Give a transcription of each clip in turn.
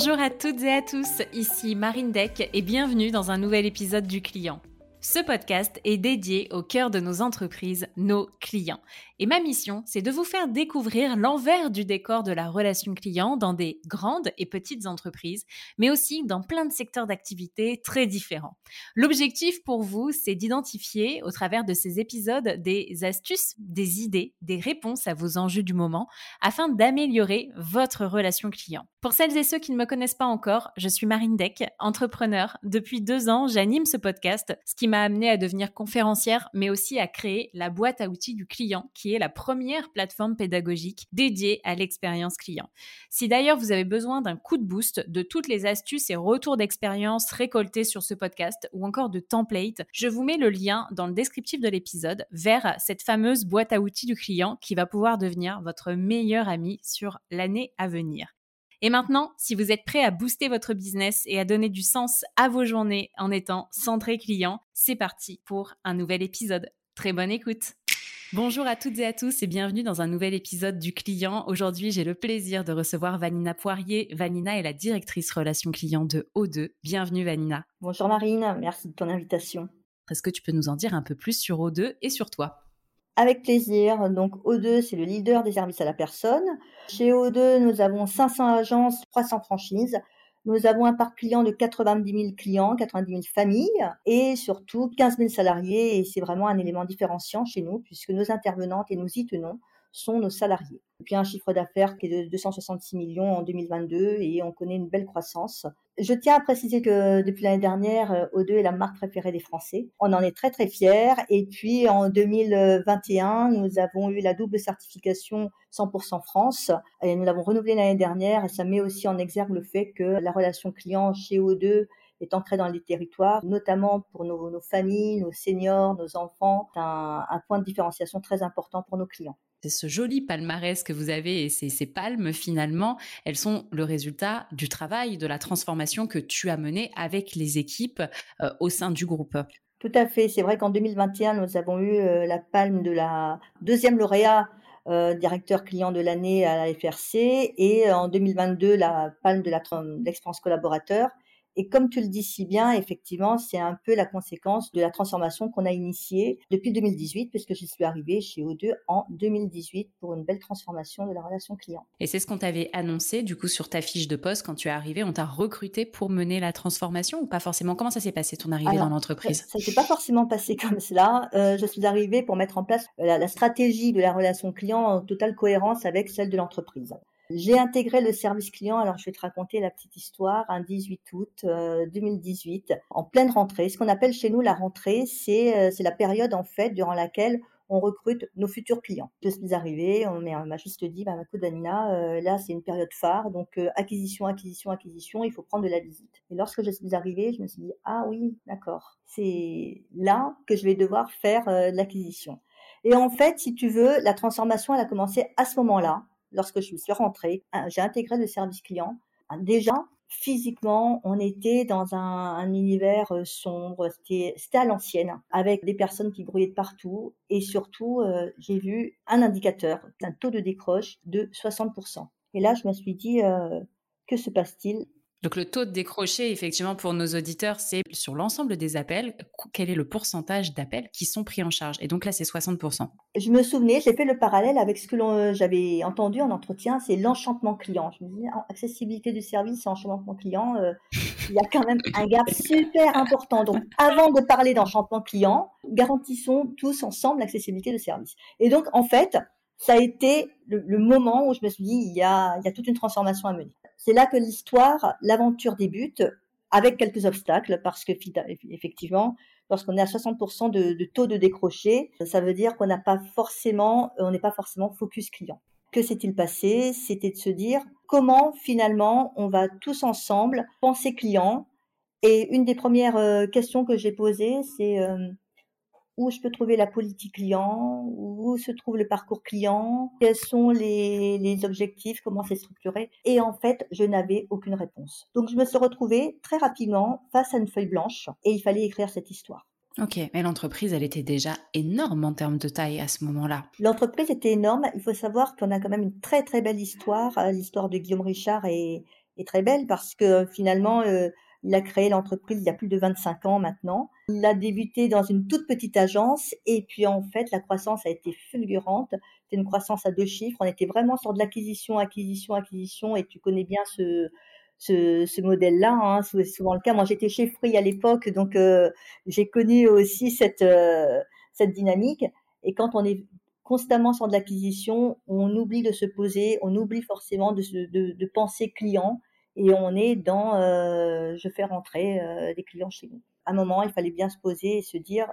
Bonjour à toutes et à tous, ici Marine Deck et bienvenue dans un nouvel épisode du client. Ce podcast est dédié au cœur de nos entreprises, nos clients. Et ma mission, c'est de vous faire découvrir l'envers du décor de la relation client dans des grandes et petites entreprises, mais aussi dans plein de secteurs d'activité très différents. L'objectif pour vous, c'est d'identifier au travers de ces épisodes des astuces, des idées, des réponses à vos enjeux du moment afin d'améliorer votre relation client. Pour celles et ceux qui ne me connaissent pas encore, je suis Marine Deck, entrepreneur. Depuis deux ans, j'anime ce podcast, ce qui m'a amené à devenir conférencière, mais aussi à créer la boîte à outils du client qui la première plateforme pédagogique dédiée à l'expérience client. Si d'ailleurs vous avez besoin d'un coup de boost de toutes les astuces et retours d'expérience récoltés sur ce podcast ou encore de templates, je vous mets le lien dans le descriptif de l'épisode vers cette fameuse boîte à outils du client qui va pouvoir devenir votre meilleur ami sur l'année à venir. Et maintenant, si vous êtes prêt à booster votre business et à donner du sens à vos journées en étant centré client, c'est parti pour un nouvel épisode. Très bonne écoute. Bonjour à toutes et à tous et bienvenue dans un nouvel épisode du client. Aujourd'hui, j'ai le plaisir de recevoir Vanina Poirier. Vanina est la directrice relations clients de O2. Bienvenue Vanina. Bonjour Marine, merci de ton invitation. Est-ce que tu peux nous en dire un peu plus sur O2 et sur toi? Avec plaisir. Donc O2, c'est le leader des services à la personne. Chez O2, nous avons 500 agences, 300 franchises. Nous avons un parc client de 90 000 clients, 90 000 familles et surtout 15 000 salariés. Et c'est vraiment un élément différenciant chez nous puisque nos intervenantes, et nous y tenons, sont nos salariés. Puis un chiffre d'affaires qui est de 266 millions en 2022 et on connaît une belle croissance. Je tiens à préciser que depuis l'année dernière, euh, O2 est la marque préférée des Français. On en est très très fiers. Et puis en 2021, nous avons eu la double certification 100% France. Et nous l'avons renouvelée l'année dernière. Et ça met aussi en exergue le fait que la relation client chez O2 est ancrée dans les territoires, notamment pour nos, familles, nos seniors, nos enfants. Un, un point de différenciation très important pour nos clients. Ce joli palmarès que vous avez et ces, ces, palmes, finalement, elles sont le résultat du travail, de la transformation que tu as menée avec les équipes euh, au sein du groupe. Tout à fait. C'est vrai qu'en 2021, nous avons eu euh, la palme de la deuxième lauréat euh, directeur client de l'année à la FRC et en 2022, la palme de l'expérience collaborateur. Et comme tu le dis si bien, effectivement, c'est un peu la conséquence de la transformation qu'on a initiée depuis 2018, puisque je suis arrivée chez O2 en 2018 pour une belle transformation de la relation client. Et c'est ce qu'on t'avait annoncé, du coup, sur ta fiche de poste quand tu es arrivée. On t'a recruté pour mener la transformation ou pas forcément? Comment ça s'est passé ton arrivée dans l'entreprise? Ça ne s'est pas forcément passé comme cela. Euh, je suis arrivée pour mettre en place la stratégie de la relation client en totale cohérence avec celle de l'entreprise. J'ai intégré le service client, alors je vais te raconter la petite histoire, un 18 août 2018, euh, en pleine rentrée. Ce qu'on appelle chez nous la rentrée, euh, c'est la période en fait durant laquelle on recrute nos futurs clients. Je suis arrivée, on m'a juste dit, bah, écoute Danina, euh, là c'est une période phare, donc acquisition, acquisition, acquisition, il faut prendre de la visite. Et lorsque je suis arrivée, je me suis dit, ah oui, d'accord, c'est là que je vais devoir faire l'acquisition. Et en fait, si tu veux, la transformation, elle a commencé à ce moment-là lorsque je suis rentrée, hein, j'ai intégré le service client. Hein, déjà, physiquement, on était dans un, univers euh, sombre, c'était à l'ancienne, avec des personnes qui brouillaient de partout. Et surtout, euh, j'ai vu un indicateur, un taux de décroche de 60%. Et là, je me suis dit, euh, que se passe-t-il? Donc le taux de décroché, effectivement, pour nos auditeurs, c'est sur l'ensemble des appels, quel est le pourcentage d'appels qui sont pris en charge? Et donc là, c'est 60%. Je me souvenais, j'ai fait le parallèle avec ce que j'avais entendu en entretien, c'est l'enchantement client. Je me disais, accessibilité du service enchantement client, euh, il y a quand même un gap super important. Donc avant de parler d'enchantement client, garantissons tous ensemble l'accessibilité du service. Et donc, en fait, ça a été le, moment où je me suis dit, il y a toute une transformation à mener. C'est là que l'histoire, l'aventure débute, avec quelques obstacles, parce que effectivement, lorsqu'on est à 60% de, taux de décroché, ça veut dire qu'on n'a pas forcément, on n'est pas forcément focus client. Que s'est-il passé? C'était de se dire comment finalement on va tous ensemble penser client. Et une des premières euh, questions que j'ai posées, c'est euh, où je peux trouver la politique client, où se trouve le parcours client, quels sont les, les objectifs, comment c'est structuré. Et en fait, je n'avais aucune réponse. Donc je me suis retrouvée très rapidement face à une feuille blanche et il fallait écrire cette histoire. Ok, mais l'entreprise, elle était déjà énorme en termes de taille à ce moment-là. L'entreprise était énorme. Il faut savoir qu'on a quand même une très très belle histoire, euh, l'histoire de Guillaume Richard est très belle parce que finalement, il a créé l'entreprise il y a plus de 25 ans maintenant. Il a débuté dans une toute petite agence et puis en fait, la croissance a été fulgurante. C'est une croissance à deux chiffres. On était vraiment sur de l'acquisition, acquisition, acquisition et tu connais bien ce, ce, modèle-là. Hein. C'est souvent le cas. Moi, j'étais chez Free à l'époque, donc euh, j'ai connu aussi cette, euh, cette dynamique. Et quand on est constamment sur de l'acquisition, on oublie de se poser, on oublie forcément de, de penser client et on est dans euh, je fais rentrer euh, des clients chez nous. À un moment, il fallait bien se poser et se dire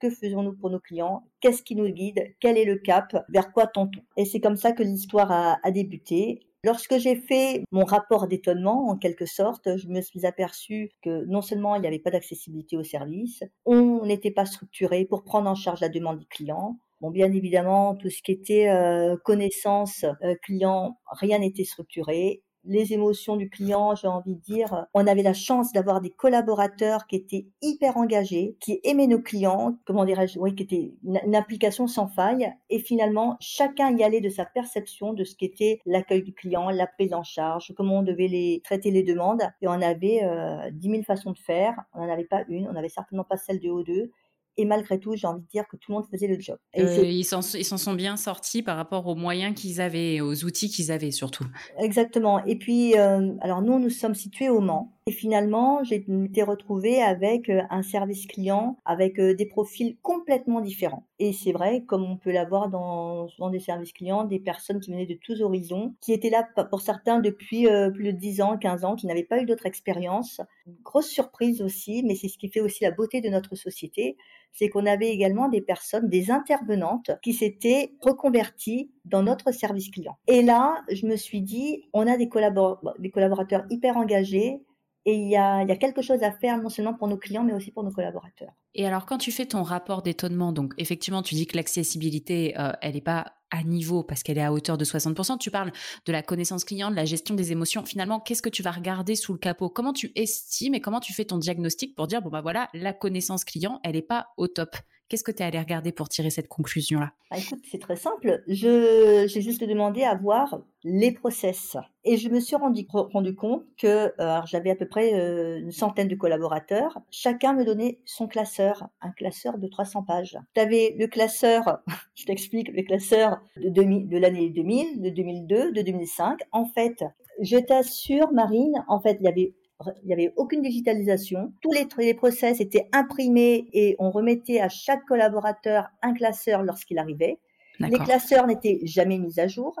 que faisons-nous pour nos clients? Qu'est-ce qui nous guide? Quel est le cap? Vers quoi tentons Et c'est comme ça que l'histoire a, débuté. Lorsque j'ai fait mon rapport d'étonnement, en quelque sorte, je me suis aperçue que non seulement il n'y avait pas d'accessibilité au service, on n'était pas structuré pour prendre en charge la demande du client. Bon, bien évidemment, tout ce qui était euh, connaissance euh, client, rien n'était structuré les émotions du client, j'ai envie de dire. On avait la chance d'avoir des collaborateurs qui étaient hyper engagés, qui aimaient nos clients, comment dirais-je, oui, qui était une, application sans faille. Et finalement, chacun y allait de sa perception de ce qu'était l'accueil du client, la prise en charge, comment on devait les traiter les demandes. Et on avait euh, 10 000 façons de faire. On n'en avait pas une, on n'avait certainement pas celle de O2. Et malgré tout, j'ai envie de dire que tout le monde faisait le job. Euh, ils s'en sont bien sortis par rapport aux moyens qu'ils avaient, aux outils qu'ils avaient surtout. Exactement. Et puis, euh, alors nous, nous sommes situés au Mans. Et finalement, j'ai été retrouvée avec euh, un service client avec des profils complètement différents. Et c'est vrai, comme on peut l'avoir dans souvent des services clients, des personnes qui venaient de tous horizons, qui étaient là pour certains depuis plus de 10 ans, 15 ans, qui n'avaient pas eu d'autres expériences. Grosse surprise aussi, mais c'est ce qui fait aussi la beauté de notre société c'est qu'on avait également des personnes, des intervenantes qui s'étaient reconverties dans notre service client. Et là, je me suis dit, on a des collaborateurs hyper engagés, et il y, a, quelque chose à faire non seulement pour nos clients, mais aussi pour nos collaborateurs. Et alors, quand tu fais ton rapport d'étonnement, donc effectivement, tu dis que l'accessibilité, euh, elle n'est pas à niveau parce qu'elle est à hauteur de 60%. Tu parles de la connaissance client, de la gestion des émotions. Finalement, qu'est-ce que tu vas regarder sous le capot? Comment tu estimes et comment tu fais ton diagnostic pour dire, bon, bah voilà, la connaissance client, elle n'est pas au top? Qu'est-ce que tu es allé regarder pour tirer cette conclusion-là? Bah, Écoute, c'est très simple. j'ai juste demandé à voir les process. Et je me suis rendu, rendu compte que euh, j'avais à peu près euh, une centaine de collaborateurs. Chacun me donnait son classeur, un classeur de 300 pages. Tu avais le classeur, je t'explique, le classeur de, de l'année 2000, de 2002, de 2005. En fait, je t'assure, Marine, en fait, il y avait il n'y avait aucune digitalisation. Tous les, les process étaient imprimés et on remettait à chaque collaborateur un classeur lorsqu'il arrivait. Les classeurs n'étaient jamais mis à jour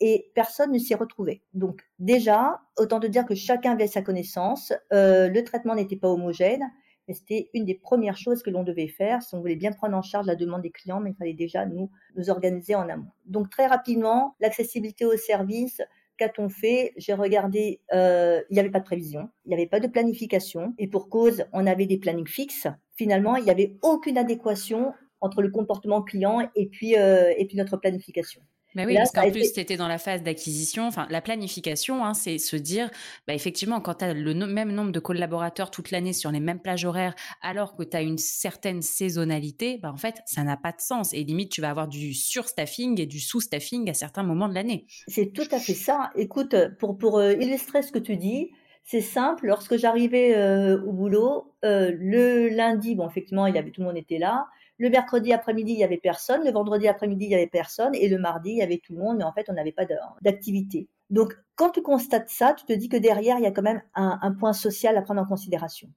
et personne ne s'y retrouvait. Donc déjà, autant te dire que chacun avait sa connaissance, euh, le traitement n'était pas homogène, mais c'était une des premières choses que l'on devait faire si on voulait bien prendre en charge la demande des clients, mais il fallait déjà nous, nous organiser en amont. Donc très rapidement, l'accessibilité aux services, Qu'a-t-on fait? J'ai regardé, euh, il n'y avait pas de prévision, il n'y avait pas de planification, et pour cause, on avait des plannings fixes. Finalement, il n'y avait aucune adéquation entre le comportement client et euh, et puis notre planification. Mais oui, parce qu'en plus, tu étais dans la phase d'acquisition. Enfin, la planification, hein, c'est se dire, bah, effectivement, quand tu as le même nombre de collaborateurs toute l'année sur les mêmes plages horaires, alors que tu as une certaine saisonnalité, bah, en fait, ça n'a pas de sens. Et limite, tu vas avoir du surstaffing et du sous-staffing à certains moments de l'année. C'est tout à fait ça. Écoute, pour, pour euh, illustrer ce que tu dis, c'est simple. Lorsque j'arrivais euh, au boulot, euh, le lundi, bon, effectivement, il y avait tout le monde était là. Le mercredi après-midi, il y avait personne. Le vendredi après-midi, il y avait personne. Et le mardi, il y avait tout le monde. Mais en fait, on n'avait pas d'activité. Donc, quand tu constates ça, tu te dis que derrière, il y a quand même un, point social à prendre en considération.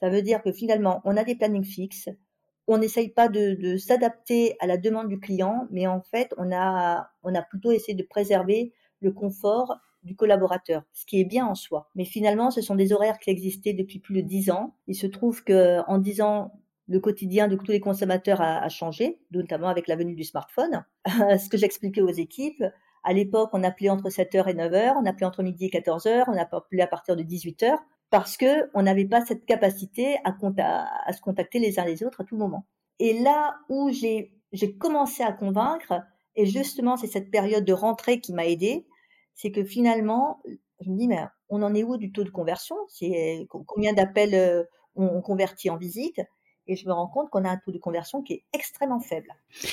Ça veut dire que finalement, on a des plannings fixes. On n'essaye pas de, s'adapter à la demande du client, mais en fait, on a, plutôt essayé de préserver le confort du collaborateur, ce qui est bien en soi. Mais finalement, ce sont des horaires qui existaient depuis plus de dix ans. Il se trouve que en dix ans, le quotidien de tous les consommateurs a, changé, notamment avec la venue du smartphone. Ce que j'expliquais aux équipes, à l'époque, on appelait entre 7h et 9h, on appelait entre midi et 14h, on appelait à partir de 18h, parce que on n'avait pas cette capacité à, se contacter les uns les autres à tout moment. Et là où j'ai commencé à convaincre, et justement c'est cette période de rentrée qui m'a aidé, c'est que finalement, je me dis, mais on en est où du taux de conversion? C'est combien d'appels euh, on convertit en visite? Et je me rends compte qu'on a un taux de conversion qui est extrêmement faible.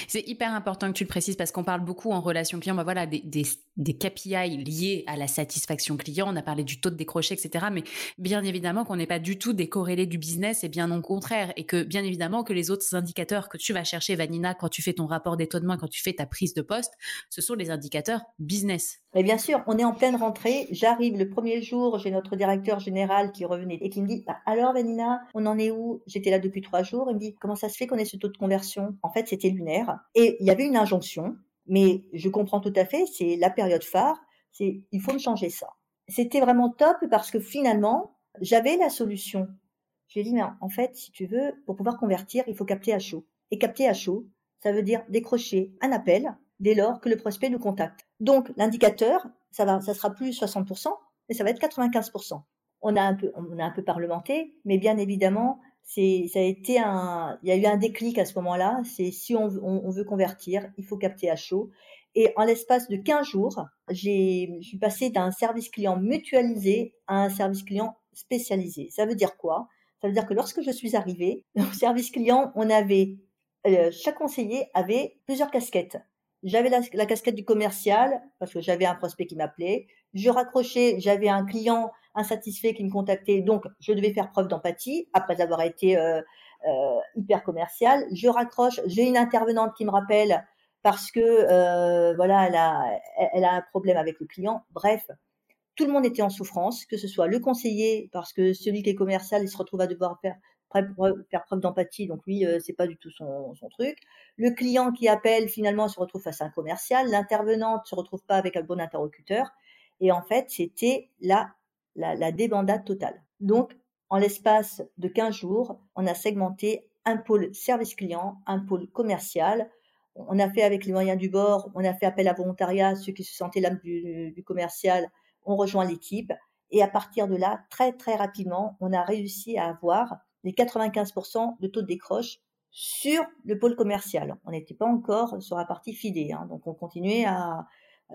C'est hyper important que tu le précises parce qu'on parle beaucoup en relation client, bah voilà, des, des, des, KPI liés à la satisfaction client. On a parlé du taux de décroché, etc. Mais bien évidemment qu'on n'est pas du tout décorrélé du business et bien au contraire. Et que bien évidemment que les autres indicateurs que tu vas chercher, Vanina, quand tu fais ton rapport d'étonnement, quand tu fais ta prise de poste, ce sont les indicateurs business. Et bien sûr, on est en pleine rentrée. J'arrive le premier jour, j'ai notre directeur général qui revenait et qui me dit bah, Alors, Vanina, on en est où? J'étais là depuis trois jours. Il me dit Comment ça se fait qu'on ait ce taux de conversion? En fait, c'était lunaire. Et il y avait une injonction, mais je comprends tout à fait, c'est la période phare, c'est il faut me changer ça. C'était vraiment top parce que finalement, j'avais la solution. J'ai dit Mais en fait, si tu veux, pour pouvoir convertir, il faut capter à chaud. Et capter à chaud, ça veut dire décrocher un appel dès lors que le prospect nous contacte. Donc l'indicateur, ça va, ça sera plus 60%, mais ça va être 95%. On a un peu, on a un peu parlementé, mais bien évidemment, c'est, ça a été un, il y a eu un déclic à ce moment-là. C'est si on, veut convertir, il faut capter à chaud. Et en l'espace de 15 jours, j'ai, je suis passée d'un service client mutualisé à un service client spécialisé. Ça veut dire quoi? Ça veut dire que lorsque je suis arrivée, au service client, on avait euh, chaque conseiller avait plusieurs casquettes. J'avais la, casquette du commercial parce que j'avais un prospect qui m'appelait. Je raccrochais, j'avais un client insatisfait qui me contactait, donc je devais faire preuve d'empathie après avoir été euh, euh, hyper commercial. Je raccroche, j'ai une intervenante qui me rappelle parce que euh, voilà, elle a, elle a un problème avec le client. Bref, tout le monde était en souffrance, que ce soit le conseiller parce que celui qui est commercial, il se retrouve à devoir faire faire preuve d'empathie, donc lui, euh, c'est pas du tout son, son, truc. Le client qui appelle, finalement, se retrouve face à un commercial. L'intervenante se retrouve pas avec un bon interlocuteur. Et en fait, c'était la, la, débandade totale. Donc, en l'espace de 15 jours, on a segmenté un pôle service client, un pôle commercial. On a fait avec les moyens du bord, on a fait appel à volontariat, ceux qui se sentaient l'âme du, du commercial, ont rejoint l'équipe. Et à partir de là, très très rapidement, on a réussi à avoir les 95% de taux de décroche sur le pôle commercial. On n'était pas encore sur la partie FIDE, hein, donc on continuait à,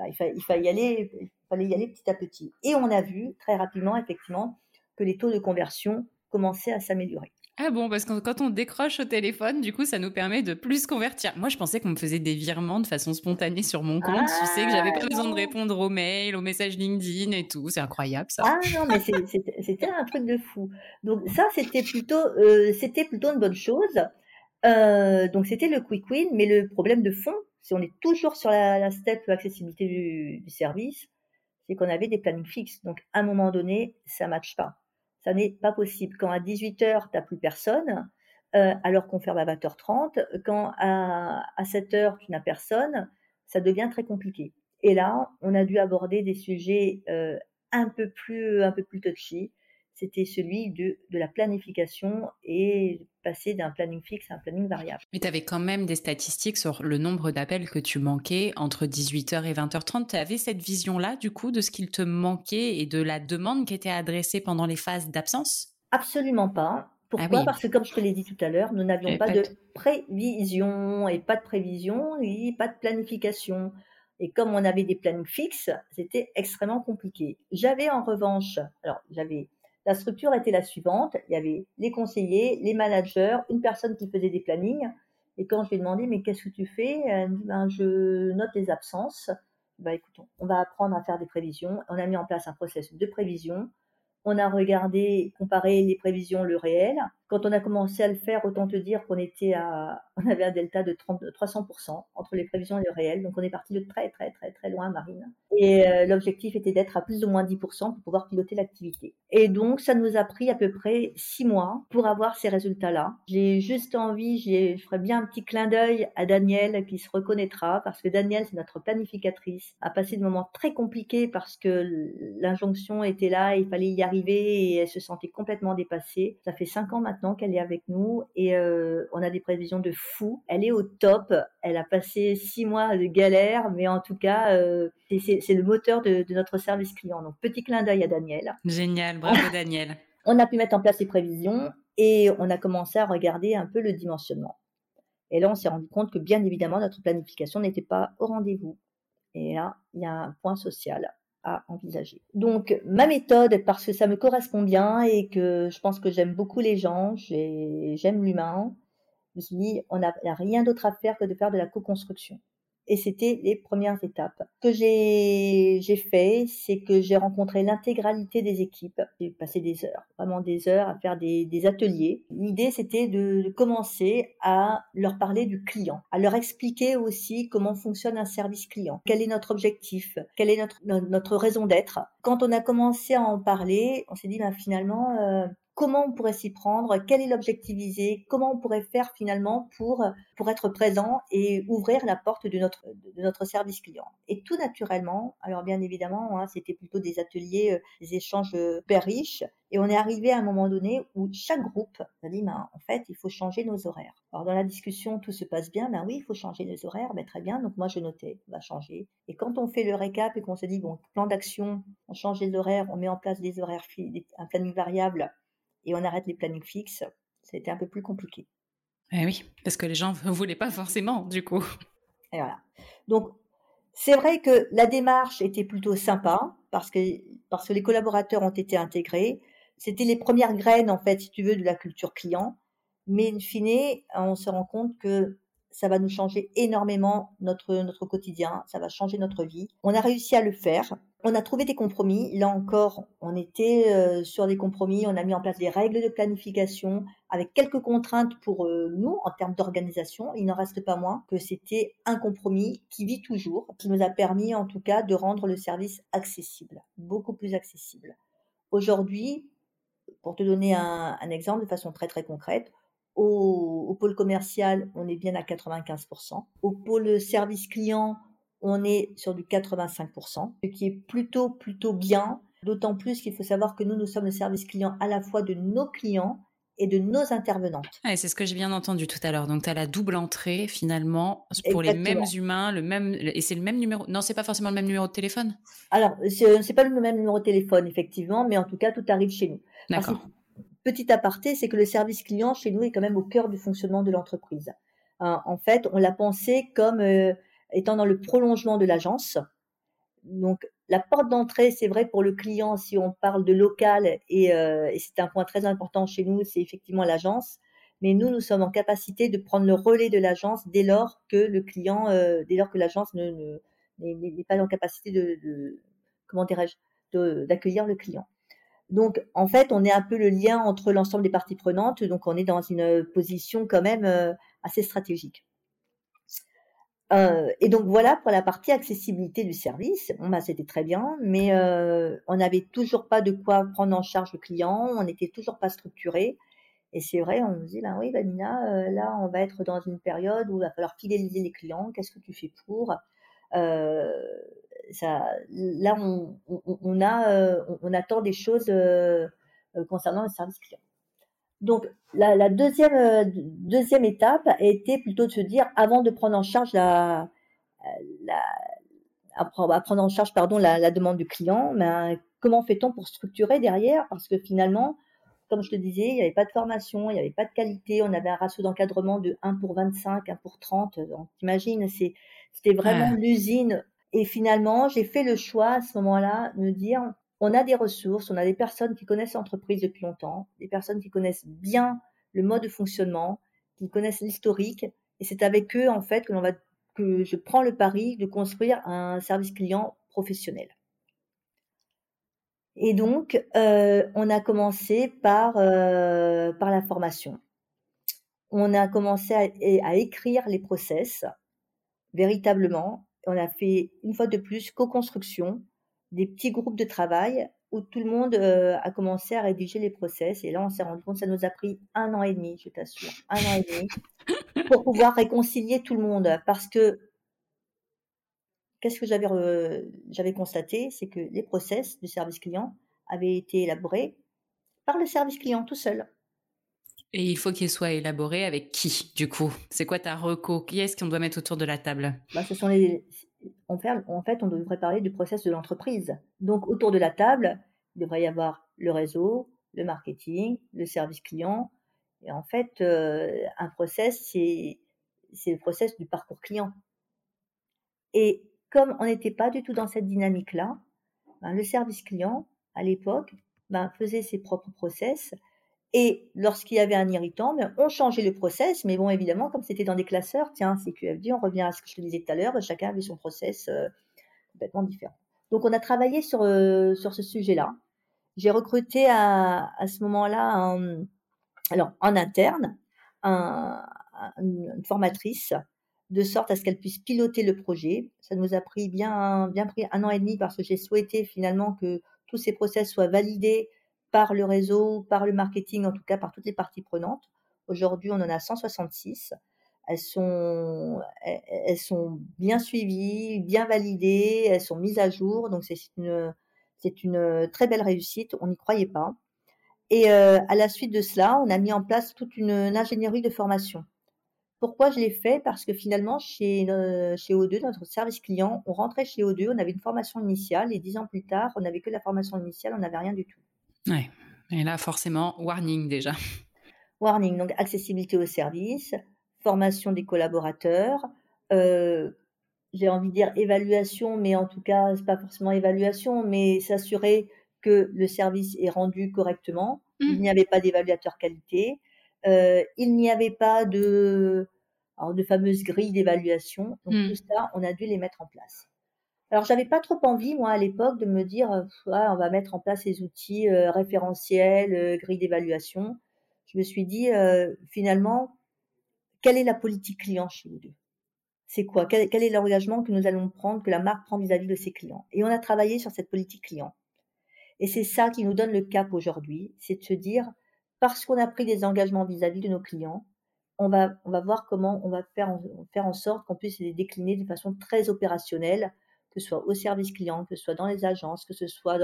il, fallait y aller, il fallait y aller petit à petit. Et on a vu très rapidement, effectivement, que les taux de conversion commençaient à s'améliorer. Ah bon, parce que quand on décroche au téléphone, du coup, ça nous permet de plus convertir. Moi, je pensais qu'on me faisait des virements de façon spontanée sur mon compte. tu sais que j'avais pas besoin de ah. répondre aux mails, aux messages LinkedIn et tout. C'est incroyable, ça. Ah non, mais c'était un truc de fou. Donc ça, c'était plutôt, euh, c'était plutôt une bonne chose. Euh, donc c'était le quick win, mais le problème de fond, si on est toujours sur la, la step accessibilité du, service, c'est qu'on avait des plannings fixes. Donc à un moment donné, ça matche pas. Ça n'est pas possible. Quand à 18h, tu n'as plus personne, euh, alors qu'on ferme à 20h30, quand à, à 7h, tu n'as personne, ça devient très compliqué. Et là, on a dû aborder des sujets euh, un peu plus un peu plus touchy c'était celui de, de la planification et passer d'un planning fixe à un planning variable. Mais tu avais quand même des statistiques sur le nombre d'appels que tu manquais entre 18h et 20h30. Tu avais cette vision-là, du coup, de ce qu'il te manquait et de la demande qui était adressée pendant les phases d'absence? Absolument pas. Pourquoi? ah Parce que, comme je te l'ai dit tout à l'heure, nous n'avions pas, pas, de prévision et pas de prévision et pas de planification. Et comme on avait des plannings fixes, c'était extrêmement compliqué. J'avais en revanche, alors j'avais la structure était la suivante. Il y avait les conseillers, les managers, une personne qui faisait des plannings. Et quand je lui ai demandé, mais qu'est-ce que tu fais? Elle dit, ben, je note les absences. Ben, on va apprendre à faire des prévisions. On a mis en place un processus de prévision. On a regardé, comparé les prévisions, le réel. Quand on a commencé à le faire, autant te dire qu'on était à, on avait un delta de 30, 300% entre les prévisions et le réel. Donc on est parti de très, très, très, très loin, Marine. Et euh, l'objectif était d'être à plus ou moins 10% pour pouvoir piloter l'activité. Et donc, ça nous a pris à peu près six mois pour avoir ces résultats-là. J'ai juste envie, je ferai bien un petit clin d'œil à Danielle qui se reconnaîtra parce que Danielle, c'est notre planificatrice, a passé des moments très compliqués parce que l'injonction était là, il fallait y arriver et elle se sentait complètement dépassée. Ça fait cinq ans maintenant qu'elle est avec nous et euh, on a des prévisions de fou. Elle est au top. Elle a passé six mois de galère, mais en tout cas, euh, c'est c'est le moteur de, notre service client. Donc, petit clin d'œil à Daniel. Génial, bravo Daniel. on a pu mettre en place les prévisions et on a commencé à regarder un peu le dimensionnement. Et là, on s'est rendu compte que bien évidemment, notre planification n'était pas au rendez-vous. Et là, il y a un point social. Envisager. Donc ma méthode, parce que ça me correspond bien et que je pense que j'aime beaucoup les gens, j'aime l'humain, je me suis dit, on n'a rien d'autre à faire que de faire de la co-construction. Et c'était les premières étapes. Ce que j'ai fait, c'est que j'ai rencontré l'intégralité des équipes. J'ai passé des heures, vraiment des heures à faire des, des ateliers. L'idée, c'était de, commencer à leur parler du client, à leur expliquer aussi comment fonctionne un service client, quel est notre objectif, quelle est notre, notre raison d'être? Quand on a commencé à en parler, on s'est dit, ben, finalement, euh, comment on pourrait s'y prendre, quel est l'objectif visé, comment on pourrait faire finalement pour, pour être présent et ouvrir la porte de notre, de notre service client. Et tout naturellement, alors bien évidemment, hein, c'était plutôt des ateliers, euh, des échanges euh, super riches, et on est arrivé à un moment donné où chaque groupe a dit, ben, en fait, il faut changer nos horaires. Alors dans la discussion, tout se passe bien, ben oui, il faut changer nos horaires, ben très bien, donc moi je notais, on va changer. Et quand on fait le récap et qu'on se dit, bon, plan d'action, on change les horaires, on met en place des horaires, un planning variable, et on arrête les plannings fixes, c'était un peu plus compliqué. Eh oui, parce que les gens ne voulaient pas forcément, du coup. Et voilà. Donc, c'est vrai que la démarche était plutôt sympa, parce que, parce que les collaborateurs ont été intégrés. C'était les premières graines, en fait, si tu veux, de la culture client. Mais in fine, on se rend compte que ça va nous changer énormément notre, notre quotidien, ça va changer notre vie. On a réussi à le faire. On a trouvé des compromis. Là encore, on était euh, sur des compromis. On a mis en place des règles de planification avec quelques contraintes pour euh, nous en termes d'organisation. Il n'en reste pas moins que c'était un compromis qui vit toujours, qui nous a permis en tout cas de rendre le service accessible, beaucoup plus accessible. Aujourd'hui, pour te donner un exemple de façon très très concrète, au, pôle commercial, on est bien à 95%. Au pôle service client, on est sur du 85%, ce qui est plutôt, plutôt bien. D'autant plus qu'il faut savoir que nous, nous sommes le service client à la fois de nos clients et de nos intervenantes. c'est ce que j'ai bien entendu tout à l'heure. Donc, tu as la double entrée, finalement, pour les mêmes humains, le même, et c'est le même numéro. Non, c'est pas forcément le même numéro de téléphone? Alors, c'est pas le même numéro de téléphone, effectivement, mais en tout cas, tout arrive chez nous. D'accord. Petit aparté, c'est que le service client chez nous est quand même au cœur du fonctionnement de l'entreprise. Hein, en fait, on l'a pensé comme euh, étant dans le prolongement de l'agence. Donc, la porte d'entrée, c'est vrai pour le client, si on parle de local, et, euh, c'est un point très important chez nous, c'est effectivement l'agence. Mais nous, nous sommes en capacité de prendre le relais de l'agence dès lors que le client, euh, dès lors que l'agence ne, n'est pas en capacité de, comment dirais-je, d'accueillir le client. Donc, en fait, on est un peu le lien entre l'ensemble des parties prenantes. Donc, on est dans une position quand même euh, assez stratégique. Euh, et donc voilà pour la partie accessibilité du service. Bah, c'était très bien, mais euh, on n'avait toujours pas de quoi prendre en charge le client, on n'était toujours pas structuré. Et c'est vrai, on nous dit, ben oui, Vanina, là, on va être dans une période où il va falloir fidéliser les clients. Qu'est-ce que tu fais pour? Ça, là, on, a, euh, on, attend des choses euh, euh, concernant le service client. Donc, la, deuxième, deuxième étape a été plutôt de se dire, avant de prendre en charge la, la à prendre en charge pardon la, demande du client, ben, comment fait-on pour structurer derrière? Parce que finalement, comme je te disais, il n'y avait pas de formation, il n'y avait pas de qualité, on avait un ratio d'encadrement de 1 pour 25, 1 pour 30. Donc, t'imagines, c'était vraiment l'usine et finalement, j'ai fait le choix à ce moment-là de me dire, on a des ressources, on a des personnes qui connaissent l'entreprise depuis longtemps, des personnes qui connaissent bien le mode de fonctionnement, qui connaissent l'historique, et c'est avec eux en fait que l'on va que je prends le pari de construire un service client professionnel. Et donc, euh, on a commencé par, euh, par la formation. On a commencé à, à écrire les process véritablement on a fait une fois de plus co-construction, des petits groupes de travail où tout le monde euh, a commencé à rédiger les process. Et là, on s'est rendu compte que ça nous a pris un an et demi, je t'assure, un an et demi, pour pouvoir réconcilier tout le monde. Parce que, qu'est-ce que j'avais, j'avais constaté C'est que les process du service client avaient été élaborés par le service client tout seul. Et il faut qu'il soit élaboré avec qui, du coup? C'est quoi ta reco? Qui est-ce qu'on doit mettre autour de la table? Bah, ce sont les... en, fait, on devrait parler du process de l'entreprise. Donc, autour de la table, il devrait y avoir le réseau, le marketing, le service client. Et en fait, euh, un process, c'est, c'est le process du parcours client. Et comme on n'était pas du tout dans cette dynamique-là, ben, le service client, à l'époque, ben, faisait ses propres process. Et lorsqu'il y avait un irritant, ben, on changeait le process. Mais bon, évidemment, comme c'était dans des classeurs, tiens, c'est QFD, on revient à ce que je te disais tout à l'heure, chacun avait son process euh, complètement différent. Donc, on a travaillé sur, euh, sur ce sujet-là. J'ai recruté à, à ce moment-là, alors en interne, un, une formatrice de sorte à ce qu'elle puisse piloter le projet. Ça nous a pris bien, bien pris un an et demi parce que j'ai souhaité finalement que tous ces process soient validés par le réseau, par le marketing, en tout cas par toutes les parties prenantes. Aujourd'hui, on en a 166. Elles sont, bien suivies, bien validées, elles sont mises à jour. Donc c'est une, très belle réussite. On n'y croyait pas. Et euh, à la suite de cela, on a mis en place toute une ingénierie de formation. Pourquoi je l'ai fait? Parce que finalement, chez, euh, chez O2, notre service client, on rentrait chez O2, on avait une formation initiale et dix ans plus tard, on n'avait que la formation initiale, on n'avait rien du tout. Ouais. Et là, forcément, warning déjà. Warning, donc accessibilité au service, formation des collaborateurs, euh, j'ai envie de dire évaluation, mais en tout cas, c'est pas forcément évaluation, mais s'assurer que le service est rendu correctement. Il mmh. n'y avait pas d'évaluateur qualité. Euh, il n'y avait pas de, alors, de fameuses grilles d'évaluation. Donc mmh. tout ça, on a dû les mettre en place. Alors j'avais pas trop envie, moi, à l'époque, de me dire, on va mettre en place ces outils euh, référentiels, euh, grilles d'évaluation. Je me suis dit, finalement, quelle est la politique client chez deux? C'est quoi? Quel, est l'engagement que nous allons prendre, que la marque prend vis-à-vis de ses clients? Et on a travaillé sur cette politique client. Et c'est ça qui nous donne le cap aujourd'hui, c'est de se dire, parce qu'on a pris des engagements vis-à-vis de nos clients, on va, on va voir comment on va faire en, faire en sorte qu'on puisse les décliner de façon très opérationnelle, que ce soit au service client, que ce soit dans les agences, que ce soit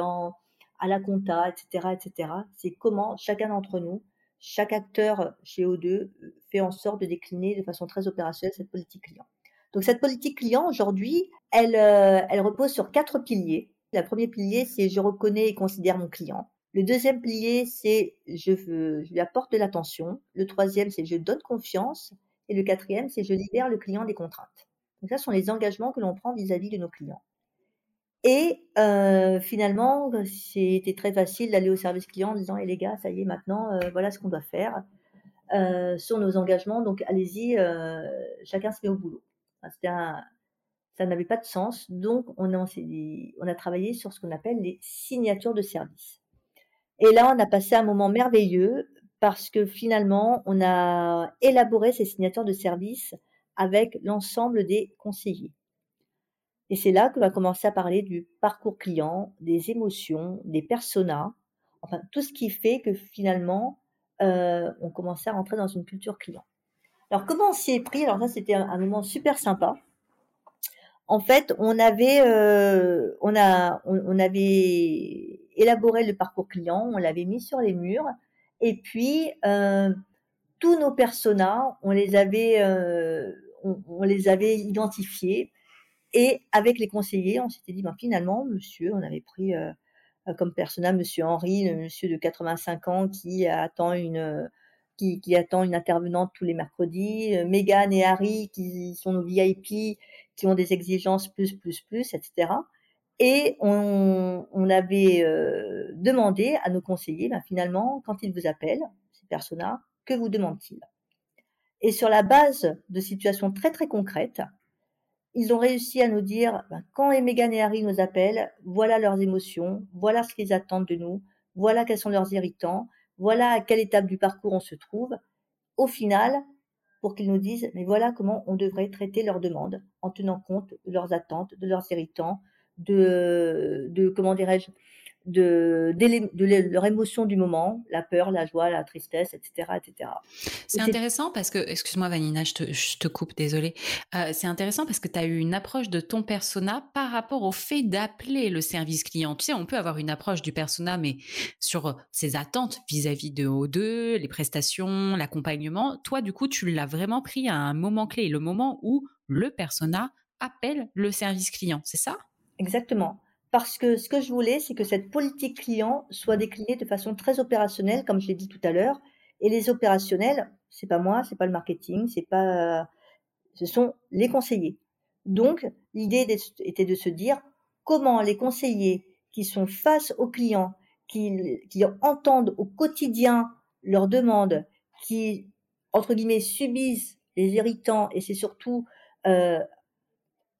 à la compta, etc., etc. C'est comment chacun d'entre nous, chaque acteur chez O2 fait en sorte de décliner de façon très opérationnelle cette politique client. Donc cette politique client aujourd'hui, elle, euh, elle repose sur quatre piliers. Le premier pilier, c'est je reconnais et considère mon client. Le deuxième pilier, c'est je lui apporte de l'attention. Le troisième, c'est je donne confiance. Et le quatrième, c'est je libère le client des contraintes. Donc ça, ce sont les engagements que l'on prend vis-à-vis de nos clients. Et euh, finalement, c'était très facile d'aller au service client en disant "Eh les gars, ça y est, maintenant, euh, voilà ce qu'on doit faire euh, sur nos engagements. Donc allez-y, chacun se met au boulot." ça n'avait pas de sens. Donc on a, on a travaillé sur ce qu'on appelle les signatures de service. Et là, on a passé un moment merveilleux parce que finalement, on a élaboré ces signatures de service avec l'ensemble des conseillers. Et c'est là que l'on va commencer à parler du parcours client, des émotions, des personas, enfin tout ce qui fait que finalement, euh, on commençait à rentrer dans une culture client. Alors comment on s'y est pris? Alors ça, c'était un, moment super sympa. En fait, on avait, euh, on a, on avait élaboré le parcours client, on l'avait mis sur les murs, et puis euh, tous nos personas, on les avait, euh, on, les avait identifiés, et avec les conseillers, on s'était dit, ben, finalement, monsieur, on avait pris euh, comme persona monsieur Henri, le monsieur de 85 ans qui attend une qui, qui, attend une intervenante tous les mercredis, Megan et Harry qui sont nos VIP, qui ont des exigences plus, plus, plus, etc. Et on, avait euh, demandé à nos conseillers, ben finalement, quand ils vous appellent, ces personnes que vous demandent-ils? Et sur la base de situations très très concrètes, ils ont réussi à nous dire, ben, quand Megan et Harry nous appellent, voilà leurs émotions, voilà ce qu'ils attendent de nous, voilà quels sont leurs irritants, voilà à quelle étape du parcours on se trouve. Au final, pour qu'ils nous disent, mais voilà comment on devrait traiter leurs demandes en tenant compte de leurs attentes, de leurs irritants, de, de comment dirais-je, de, de, leur émotion du moment, la peur, la joie, la tristesse, etc. etc. C'est intéressant parce que, excuse-moi Vanina, je te, je te coupe, désolée. Euh, c'est intéressant parce que tu as eu une approche de ton persona par rapport au fait d'appeler le service client. Tu sais, on peut avoir une approche du persona, mais sur ses attentes vis-à-vis de O2, les prestations, l'accompagnement. Toi, du coup, tu l'as vraiment pris à un moment clé, le moment où le persona appelle le service client, c'est ça? Exactement. Parce que ce que je voulais, c'est que cette politique client soit déclinée de façon très opérationnelle, comme je l'ai dit tout à l'heure. Et les opérationnels, c'est pas moi, c'est pas le marketing, c'est pas, ce sont les conseillers. Donc, l'idée était de se dire comment les conseillers qui sont face aux clients, qui, qui entendent au quotidien leurs demandes, qui, entre guillemets, subissent les irritants et c'est surtout euh,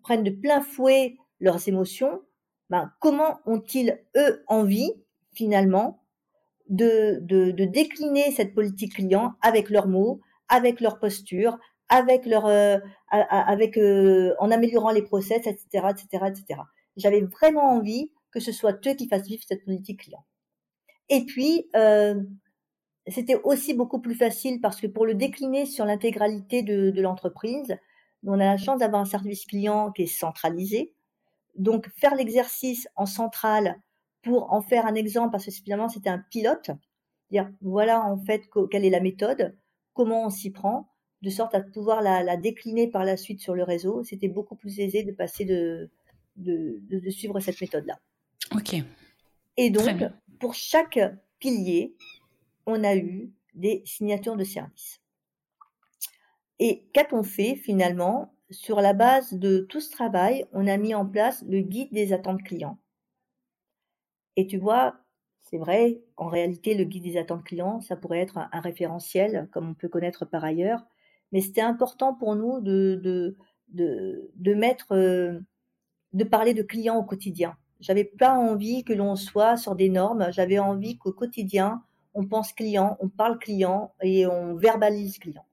prennent de plein fouet leurs émotions, ben, comment ont-ils, eux, envie, finalement, de, de, de, décliner cette politique client avec leurs mots, avec leur posture, avec leur, euh, avec, euh, en améliorant les process, etc., etc., etc. J'avais vraiment envie que ce soit eux qui fassent vivre cette politique client. Et puis, euh, c'était aussi beaucoup plus facile parce que pour le décliner sur l'intégralité de, de l'entreprise, on a la chance d'avoir un service client qui est centralisé. Donc, faire l'exercice en centrale pour en faire un exemple, parce que finalement, c'était un pilote, dire voilà en fait quelle est la méthode, comment on s'y prend, de sorte à pouvoir la, la, décliner par la suite sur le réseau. C'était beaucoup plus aisé de passer de, de, de, suivre cette méthode-là. Ok. Et donc, pour chaque pilier, on a eu des signatures de service. Et qu'a-t-on fait finalement? Sur la base de tout ce travail, on a mis en place le guide des attentes clients. Et tu vois, c'est vrai, en réalité, le guide des attentes clients, ça pourrait être un, référentiel, comme on peut connaître par ailleurs, mais c'était important pour nous de, de, de, mettre, euh, de parler de clients au quotidien. J'avais pas envie que l'on soit sur des normes, j'avais envie qu'au quotidien, on pense client, on parle client et on verbalise client.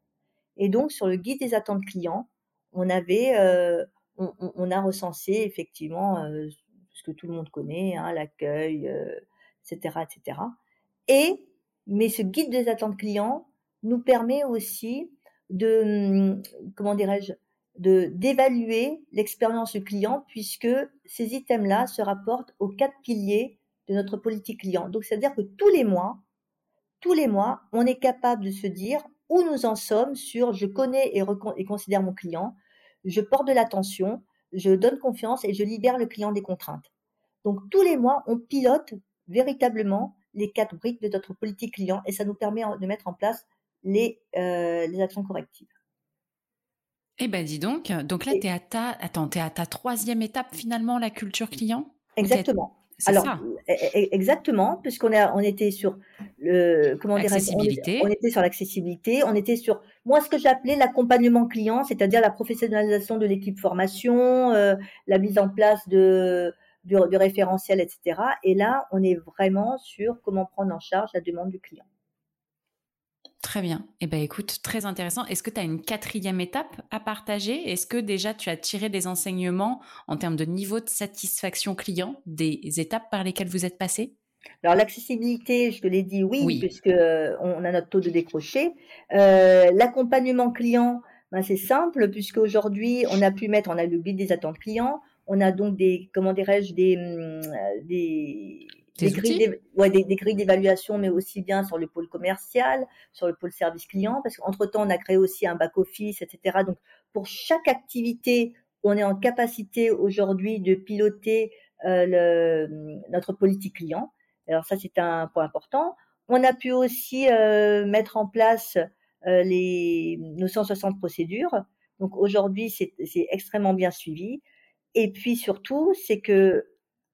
Et donc, sur le guide des attentes clients, on avait, euh, on, on, a recensé effectivement euh, ce que tout le monde connaît, hein, l'accueil, euh, etc., etc. Et, mais ce guide des attentes clients nous permet aussi de, hum, comment dirais-je, de d'évaluer l'expérience du client puisque ces items-là se rapportent aux quatre piliers de notre politique client. Donc, c'est-à-dire que tous les mois, tous les mois, on est capable de se dire où nous en sommes sur je connais et, et considère mon client, je porte de l'attention, je donne confiance et je libère le client des contraintes. Donc tous les mois, on pilote véritablement les quatre briques de notre politique client et ça nous permet de mettre en place les, euh, les actions correctives. Eh ben dis donc, donc là, tu es, à ta, attends, es à ta troisième étape finalement, la culture client? Exactement. Alors, ça. E, e, exactement, puisqu'on on était sur le, comment dire, on, on, était sur l'accessibilité, on était sur, moi, ce que j'appelais l'accompagnement client, c'est-à-dire la professionnalisation de l'équipe formation, euh, la mise en place de, du, du référentiel, etc. Et là, on est vraiment sur comment prendre en charge la demande du client. Très bien. Eh bien, écoute, très intéressant. Est-ce que tu as une quatrième étape à partager? Est-ce que déjà tu as tiré des enseignements en termes de niveau de satisfaction client des étapes par lesquelles vous êtes passé? Alors l'accessibilité, je te l'ai dit oui, puisque euh, on a notre taux de décroché. Euh, l'accompagnement client, ben, c'est simple puisque aujourd'hui on a pu mettre, on a le guide des attentes clients, on a donc des, comment dirais-je, des, hum, des des, grilles ouais, des, des, grilles d'évaluation, mais aussi bien sur le pôle commercial, sur le pôle service client, parce qu'entre-temps, on a créé aussi un back-office, etc. Donc, pour chaque activité, on est en capacité aujourd'hui de piloter euh, le, notre politique client. Alors ça, c'est un point important. On a pu aussi euh, mettre en place euh, les, nos 160 procédures. Donc aujourd'hui, c'est extrêmement bien suivi. Et puis surtout, c'est que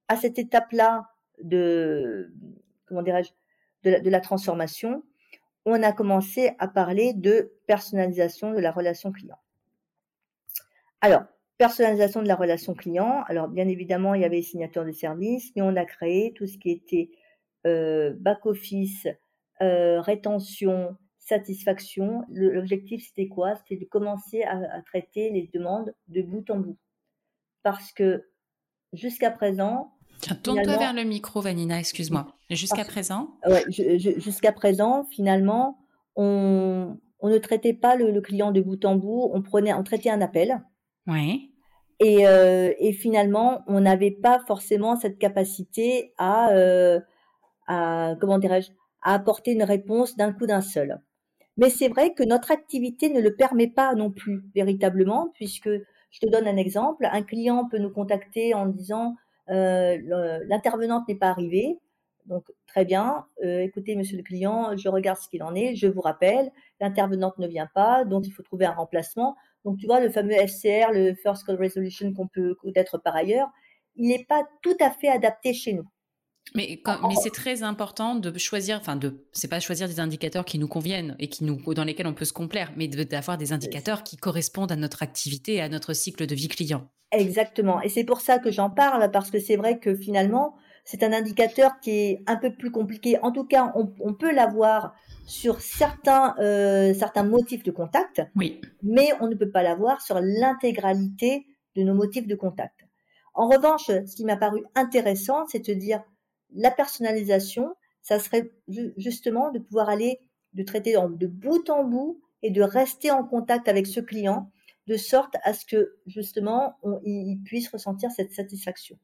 à cette étape-là, de, comment dirais-je, de la, transformation, on a commencé à parler de personnalisation de la relation client. Alors, personnalisation de la relation client. Alors, bien évidemment, il y avait les signatures de services, mais on a créé tout ce qui était euh, back-office, euh, rétention, satisfaction. L'objectif, c'était quoi? C'était de commencer à, traiter les demandes de bout en bout. Parce que jusqu'à présent, tourne-toi vers le micro, Vanina, excuse-moi. Jusqu'à présent ouais, Jusqu'à présent, finalement, on, on, ne traitait pas le, le, client de bout en bout, on, prenait, on traitait un appel. Oui. Et, euh, et finalement, on n'avait pas forcément cette capacité à, euh, à comment dirais-je, à apporter une réponse d'un coup d'un seul. Mais c'est vrai que notre activité ne le permet pas non plus véritablement, puisque je te donne un exemple, un client peut nous contacter en disant l'intervenante n'est pas arrivée. Donc, très bien. Euh, écoutez, monsieur le client, je regarde ce qu'il en est. Je vous rappelle, l'intervenante ne vient pas, donc il faut trouver un remplacement. Donc, tu vois, le fameux FCR, le First Call Resolution qu'on peut connaître par ailleurs, il n'est pas tout à fait adapté chez nous. Mais, mais c'est très important de choisir, enfin de, c'est pas choisir des indicateurs qui nous conviennent et qui nous, dans lesquels on peut se complaire, mais d'avoir des indicateurs qui correspondent à notre activité et à notre cycle de vie client. Exactement. Et c'est pour ça que j'en parle, parce que c'est vrai que finalement, c'est un indicateur qui est un peu plus compliqué. En tout cas, on, peut l'avoir sur certains, euh, certains motifs de contact, oui. mais on ne peut pas l'avoir sur l'intégralité de nos motifs de contact. En revanche, ce qui m'a paru intéressant, c'est de dire la personnalisation, ça serait justement de pouvoir aller, de traiter de bout en bout et de rester en contact avec ce client de sorte à ce que justement il puisse ressentir cette satisfaction.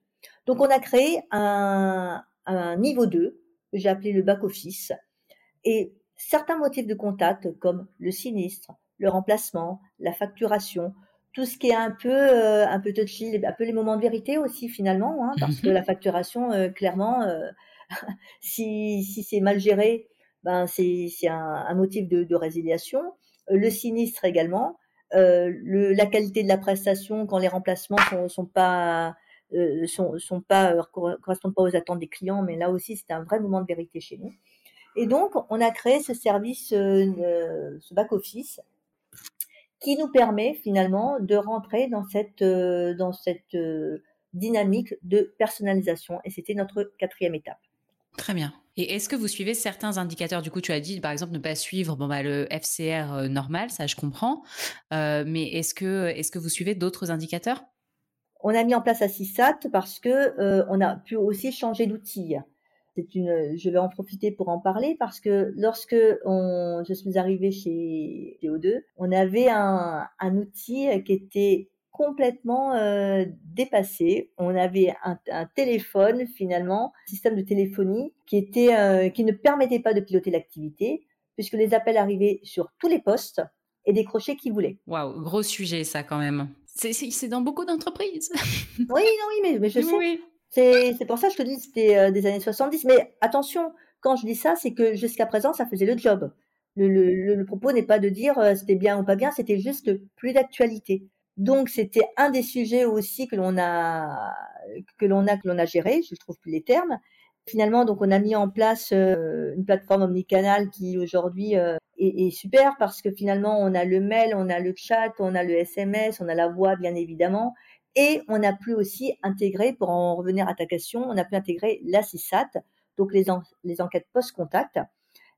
Donc on a créé un, un niveau 2 que j'ai appelé le back office et certains motifs de contact comme le sinistre, le remplacement, la facturation, tout ce qui est un peu euh, un peu touchy, un peu les moments de vérité aussi finalement, hein, parce que la facturation, euh, clairement, euh, si, si c'est mal géré, ben c'est un, un, motif de, de, résiliation. Le sinistre également, le, la qualité de la prestation quand les remplacements sont, pas sont, sont pas correspondent pas aux attentes des clients, mais là aussi c'est un vrai moment de vérité chez nous. Et donc on a créé ce service, ce back office qui nous permet finalement de rentrer dans cette, euh, dans cette euh, dynamique de personnalisation. Et c'était notre quatrième étape. Très bien. Et est-ce que vous suivez certains indicateurs? Du coup, tu as dit, par exemple, ne pas suivre bon, bah, le FCR euh, normal, ça je comprends. mais est-ce que, est que vous suivez d'autres indicateurs? On a mis en place Assisat parce que on a pu aussi changer d'outil une, je vais en profiter pour en parler parce que lorsque je suis arrivée chez TO2, on avait un outil qui était complètement euh, dépassé. On avait un, un, téléphone finalement, un système de téléphonie qui était, euh, qui ne permettait pas de piloter l'activité puisque les appels arrivaient sur tous les postes et décrochaient qui voulait. Waouh, gros sujet ça quand même. C'est dans beaucoup d'entreprises. oui, non, oui, mais, mais je sais. Oui. C'est pour ça que je te dis que c'était euh, des années 70. Mais attention, quand je dis ça, c'est que jusqu'à présent, ça faisait le job. Le, le, le propos n'est pas de dire euh, c'était bien ou pas bien, c'était juste plus d'actualité. Donc c'était un des sujets aussi que l'on a que l'on a que l'on a géré. Je ne trouve plus les termes. Finalement, donc on a mis en place euh, une plateforme omnicanal qui aujourd'hui est, est, super parce que finalement on a le mail, on a le chat, on a le SMS, on a la voix bien évidemment. Et on a pu aussi intégrer, pour en revenir à ta question, on a pu intégrer la CISAT, donc les, enquêtes post-contact.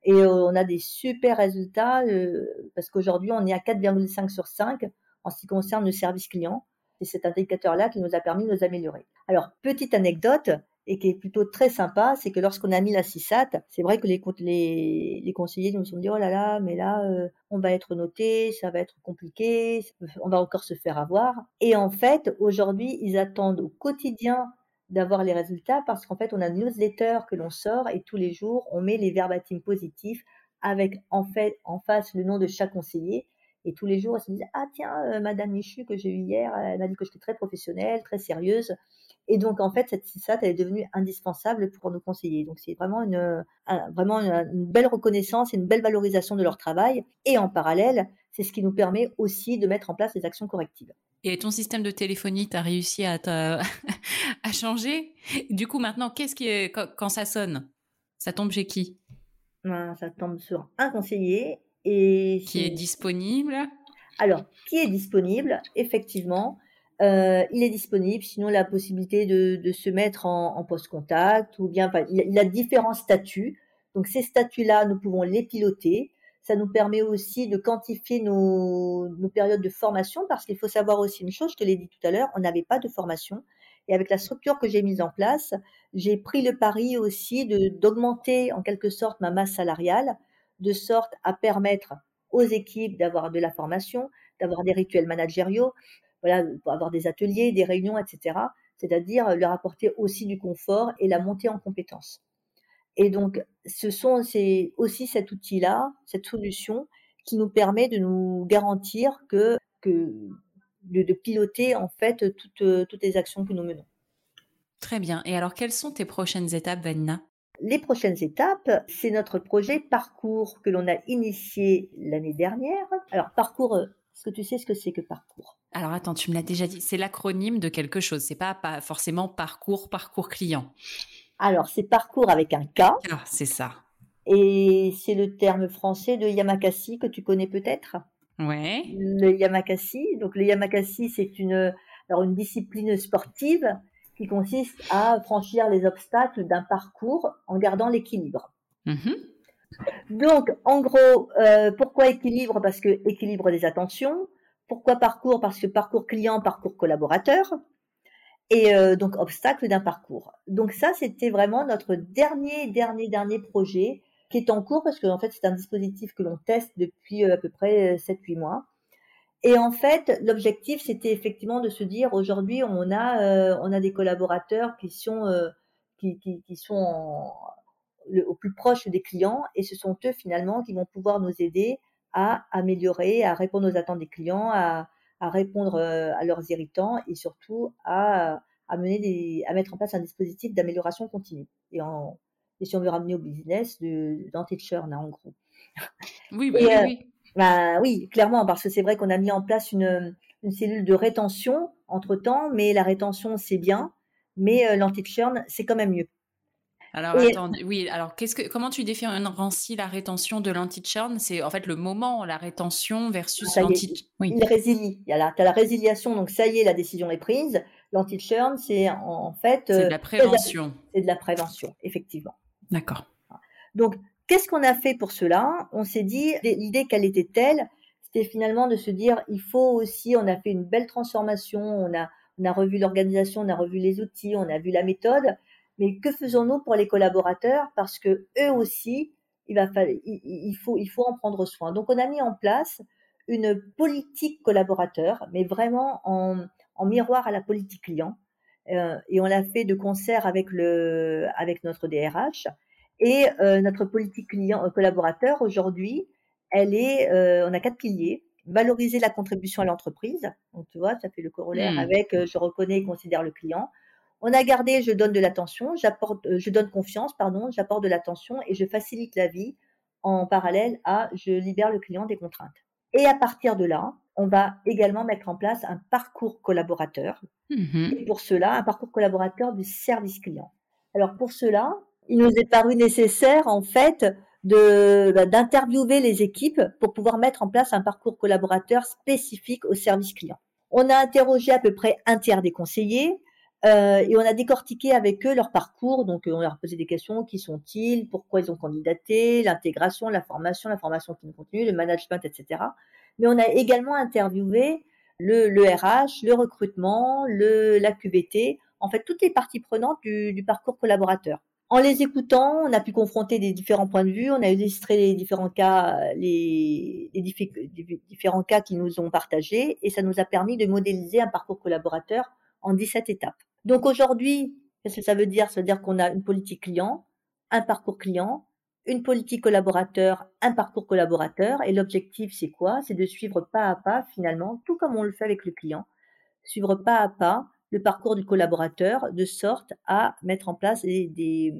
Et euh, on a des super résultats euh, parce qu'aujourd'hui, on est à 4,5 sur 5 en ce qui concerne le service client. C'est cet indicateur-là qui nous a permis de nous améliorer. Alors, petite anecdote, et qui est plutôt très sympa, c'est que lorsqu'on a mis la CISAT, c'est vrai que les, les, les, conseillers nous ont dit oh là là, mais là euh, on va être noté, ça va être compliqué, on va encore se faire avoir. Et en fait, aujourd'hui, ils attendent au quotidien d'avoir les résultats parce qu'en fait, on a une newsletter que l'on sort et tous les jours, on met les verbatims positifs avec en fait en face le nom de chaque conseiller. Et tous les jours, ils se disent ah tiens, euh, Madame Michu que j'ai eu hier, elle m'a dit que j'étais très professionnelle, très sérieuse. Et donc, en fait, cette CISAT, elle est devenue indispensable pour nos conseillers. Donc, c'est vraiment une, vraiment une, belle reconnaissance et une belle valorisation de leur travail. Et en parallèle, c'est ce qui nous permet aussi de mettre en place des actions correctives. Et ton système de téléphonie, tu as réussi à, à changer? Du coup, maintenant, qu'est-ce qui est, quand, ça sonne? Ça tombe chez qui? Ben, Ça tombe sur un conseiller. Et Qui est disponible Alors, qui est disponible, effectivement. Euh, il est disponible, sinon la possibilité de, de se mettre en, en post-contact, ou bien enfin, il, a différents statuts. Donc ces statuts-là, nous pouvons les piloter. Ça nous permet aussi de quantifier nos, nos périodes de formation, parce qu'il faut savoir aussi une chose, je te l'ai dit tout à l'heure, on n'avait pas de formation. Et avec la structure que j'ai mise en place, j'ai pris le pari aussi de d'augmenter en quelque sorte ma masse salariale, de sorte à permettre aux équipes d'avoir de la formation, d'avoir des rituels managériaux, voilà, avoir des ateliers, des réunions, etc. C'est-à-dire leur apporter aussi du confort et la montée en compétences. Et donc, ce sont c'est aussi cet outil-là, cette solution, qui nous permet de nous garantir que, de piloter en fait toutes, toutes les actions que nous menons. Très bien. Et alors, quelles sont tes prochaines étapes, Vanina? Les prochaines étapes, c'est notre projet parcours que l'on a initié l'année dernière. Alors, parcours, est-ce que tu sais ce que c'est que parcours? Alors attends, tu me l'as déjà dit, c'est l'acronyme de quelque chose, c'est pas, pas forcément parcours, parcours client. Alors, c'est parcours avec un K. Ah, c'est ça. Et c'est le terme français de Yamakasi que tu connais peut-être? Ouais. Le Yamakasi. Donc, le Yamakasi, c'est une, alors une discipline sportive qui consiste à franchir les obstacles d'un parcours en gardant l'équilibre. Mhm. Donc, en gros, euh, pourquoi équilibre? Parce que équilibre des attentions. Pourquoi parcours? Parce que parcours client, parcours collaborateur. Et euh, donc, obstacle d'un parcours. Donc ça, c'était vraiment notre dernier, dernier, dernier projet qui est en cours parce que en fait, c'est un dispositif que l'on teste depuis euh, à peu près 7-8 mois. Et en fait, l'objectif, c'était effectivement de se dire aujourd'hui, on a, on a des collaborateurs qui sont, qui, qui, qui, sont en, au plus proche des clients et ce sont eux finalement qui vont pouvoir nous aider à améliorer, à répondre aux attentes des clients, à, à répondre euh, à leurs irritants et surtout à, à, mener des, à mettre en place un dispositif d'amélioration continue. Et, en, et si on veut ramener au business, d'anti-churn, hein, en gros. Oui, oui, euh, oui. Bah, oui, clairement, parce que c'est vrai qu'on a mis en place une, une cellule de rétention entre temps, mais la rétention, c'est bien, mais euh, l'anti-churn, c'est quand même mieux. Alors, attends, oui, alors qu'est-ce que, comment tu différencies la rétention de l'anti-churn? C'est en fait le moment, la rétention versus l'anti oui. Il résilie. Tu as la résiliation, donc ça y est, la décision est prise. L'anti-churn, c'est en fait. C'est de la prévention. C'est de la prévention, effectivement. D'accord. Donc, qu'est-ce qu'on a fait pour cela? On s'est dit, l'idée qu'elle était telle, c'était finalement de se dire, il faut aussi, on a fait une belle transformation, on a, revu l'organisation, on a revu les outils, on a vu la méthode. Mais que faisons-nous pour les collaborateurs? Parce que eux aussi, il, faut, en prendre soin. Donc, on a mis en place une politique collaborateur, mais vraiment en, miroir à la politique client. Euh, et on l'a fait de concert avec notre DRH. Et euh, notre politique client euh, collaborateur aujourd'hui, elle est, euh, on a quatre piliers valoriser la contribution à l'entreprise. Donc tu vois, ça fait le corollaire mmh. avec euh, je reconnais et considère le client. On a gardé, je donne de l'attention, j'apporte, euh, je donne confiance, pardon, j'apporte de l'attention et je facilite la vie en parallèle à je libère le client des contraintes. Et à partir de là, on va également mettre en place un parcours collaborateur. Mmh et pour cela, un parcours collaborateur du service client. Alors pour cela, il nous est paru nécessaire en fait bah, d'interviewer les équipes pour pouvoir mettre en place un parcours collaborateur spécifique au service client. On a interrogé à peu près un tiers des conseillers, euh, et on a décortiqué avec eux leur parcours. Donc, on leur a posé des questions qui sont-ils, pourquoi ils ont candidaté, l'intégration, la formation, la formation qui nous continue, le management, etc. Mais on a également interviewé le, le RH, le recrutement, le, la QVT, en fait, toutes les parties prenantes du parcours collaborateur. En les écoutant, on a pu confronter des différents points de vue, on a illustré les différents cas, les, différents cas qu'ils nous ont partagés, et ça nous a permis de modéliser un parcours collaborateur en 17 étapes. Donc aujourd'hui, qu'est-ce que ça veut dire? Ça veut dire qu'on a une politique client, un parcours client, une politique collaborateur, un parcours collaborateur. Et l'objectif, c'est quoi? C'est de suivre pas à pas, finalement, tout comme on le fait avec le client, suivre pas à pas le parcours du collaborateur de sorte à mettre en place des,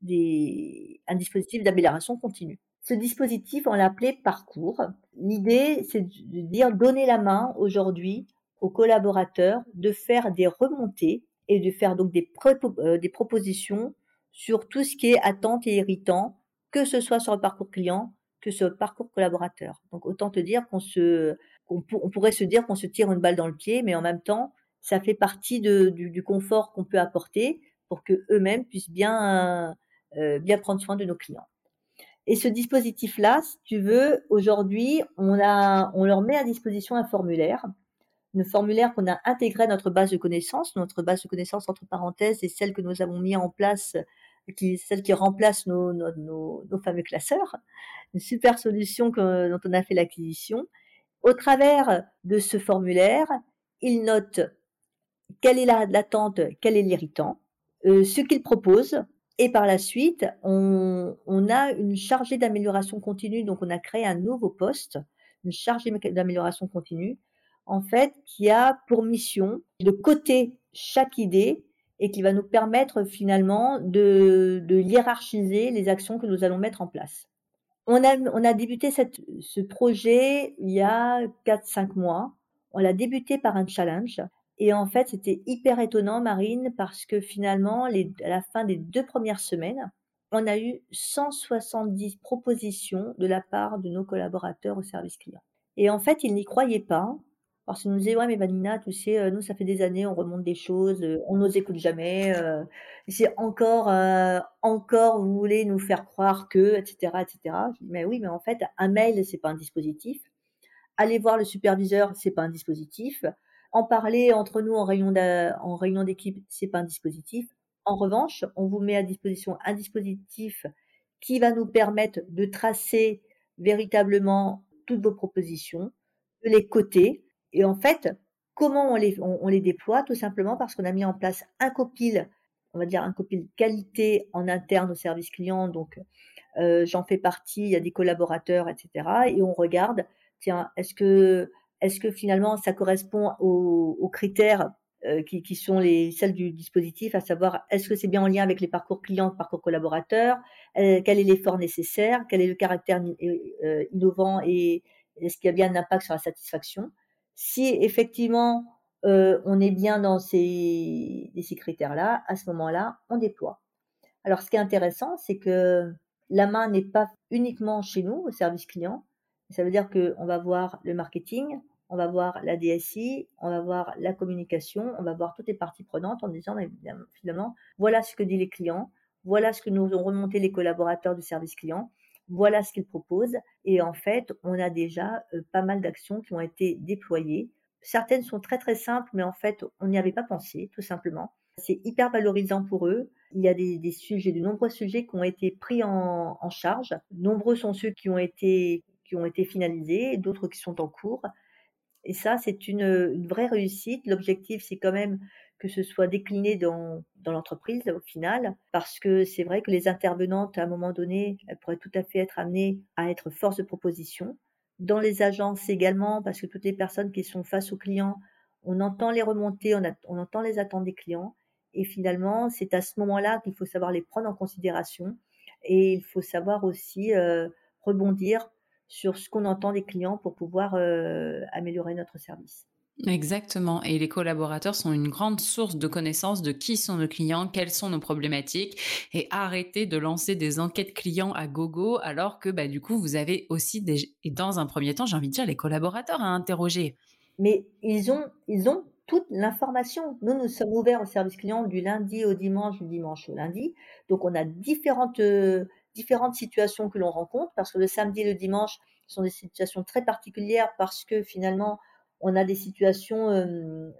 des, un dispositif d'amélioration continue. Ce dispositif, on l'a appelé parcours. L'idée, c'est de dire donner la main aujourd'hui aux collaborateurs de faire des remontées et de faire donc des, euh, des propositions sur tout ce qui est attente et irritant, que ce soit sur le parcours client, que sur le parcours collaborateur. Donc autant te dire qu'on se, qu'on on pourrait se dire qu'on se tire une balle dans le pied, mais en même temps, ça fait partie du, confort qu'on peut apporter pour que eux-mêmes puissent bien, euh, bien prendre soin de nos clients. Et ce dispositif-là, si tu veux, aujourd'hui, on leur met à disposition un formulaire une formulaire qu'on a intégré à notre base de connaissances. Notre base de connaissances, entre parenthèses, est celle que nous avons mis en place, celle qui remplace nos, fameux classeurs. Une super solution dont on a fait l'acquisition. Au travers de ce formulaire, il note quelle est l'attente, quel est l'irritant, euh, ce qu'il propose, et par la suite, on, a une chargée d'amélioration continue, donc on a créé un nouveau poste, une chargée d'amélioration continue, en fait, qui a pour mission de coter chaque idée et qui va nous permettre finalement de, hiérarchiser les actions que nous allons mettre en place. On a, débuté ce projet il y a 4-5 mois. On l'a débuté par un challenge. Et en fait, c'était hyper étonnant, Marine, parce que finalement, à la fin des deux premières semaines, on a eu 170 propositions de la part de nos collaborateurs au service client. Et en fait, ils n'y croyaient pas. Parce qu'ils nous disaient, ouais, mais Vanina, tu sais, euh, nous, ça fait des années, on remonte des choses, euh, on nous écoute jamais, euh, c'est encore, encore, vous voulez nous faire croire que, etc., etc. mais oui, mais en fait, un mail, c'est pas un dispositif. Aller voir le superviseur, c'est pas un dispositif. En parler entre nous en réunion en réunion d'équipe, c'est pas un dispositif. En revanche, on vous met à disposition un dispositif qui va nous permettre de tracer véritablement toutes vos propositions, de les coter. Et en fait, comment on les, déploie? Tout simplement parce qu'on a mis en place un copil, on va dire un copil qualité en interne au service client. Donc, euh, j'en fais partie, il y a des collaborateurs, etc. Et on regarde, tiens, est-ce que, est-ce que finalement ça correspond aux, critères euh, qui, qui, sont les celles du dispositif, à savoir est-ce que c'est bien en lien avec les parcours clients, parcours collaborateurs, euh, quel est l'effort nécessaire, quel est le caractère euh, innovant et est-ce qu'il y a bien un impact sur la satisfaction? Si effectivement on est bien dans ces, ces critères-là, à ce moment-là, on déploie. Alors ce qui est intéressant, c'est que la main n'est pas uniquement chez nous au service client. Ça veut dire qu'on va voir le marketing, on va voir la DSI, on va voir la communication, on va voir toutes les parties prenantes en disant finalement, voilà ce que disent les clients, voilà ce que nous ont remonté les collaborateurs du service client, voilà ce qu'ils proposent. Et en fait, on a déjà euh, pas mal d'actions qui ont été déployées. Certaines sont très très simples, mais en fait, on n'y avait pas pensé, tout simplement. C'est hyper valorisant pour eux. Il y a des, sujets, de nombreux sujets qui ont été pris en, en charge. Nombreux sont ceux qui ont été qui ont été finalisés, d'autres qui sont en cours. Et ça, c'est une, vraie réussite. L'objectif, c'est quand même que ce soit décliné dans, l'entreprise au final, parce que c'est vrai que les intervenantes, à un moment donné, elles pourraient tout à fait être amenées à être force de proposition. Dans les agences également, parce que toutes les personnes qui sont face aux clients, on entend les remonter, on, entend les attentes des clients, et finalement, c'est à ce moment-là qu'il faut savoir les prendre en considération, et il faut savoir aussi rebondir sur ce qu'on entend des clients pour pouvoir euh, améliorer notre service. Exactement. Et les collaborateurs sont une grande source de connaissances de qui sont nos clients, quelles sont nos problématiques et arrêter de lancer des enquêtes clients à gogo alors que bah, du coup, vous avez aussi des, et dans un premier temps, j'ai envie de dire, les collaborateurs à interroger. Mais ils ont, ils ont toute l'information. Nous, nous sommes ouverts au service client du lundi au dimanche, du dimanche au lundi. Donc, on a différentes euh, différentes situations que l'on rencontre, parce que le samedi et le dimanche sont des situations très particulières, parce que finalement, on a des situations, euh,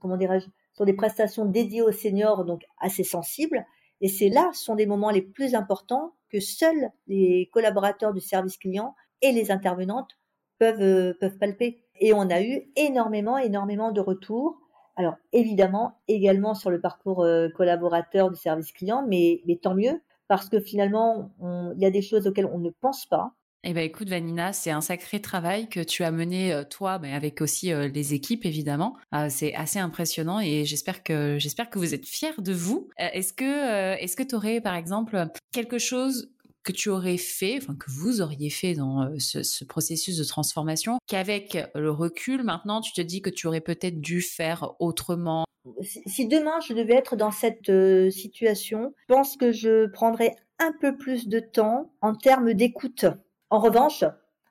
comment dirais-je, sur des prestations dédiées aux seniors, donc assez sensibles. Et c'est là, sont des moments les plus importants que seuls les collaborateurs du service client et les intervenantes peuvent, euh, peuvent palper. Et on a eu énormément, énormément de retours. Alors évidemment, également sur le parcours euh, collaborateur du service client, mais, mais tant mieux, parce que finalement, il y a des choses auxquelles on ne pense pas. Eh ben écoute Vanina, c'est un sacré travail que tu as mené euh, toi, mais avec aussi euh, les équipes évidemment. Euh, c'est assez impressionnant et j'espère que j'espère que vous êtes fiers de vous. est-ce que est-ce tu aurais par exemple quelque chose que tu aurais fait, enfin que vous auriez fait dans ce processus de transformation, qu'avec le recul maintenant tu te dis que tu aurais peut-être dû faire autrement? Si demain je devais être dans cette euh, situation, je pense que je prendrais un peu plus de temps en termes d'écoute. En revanche,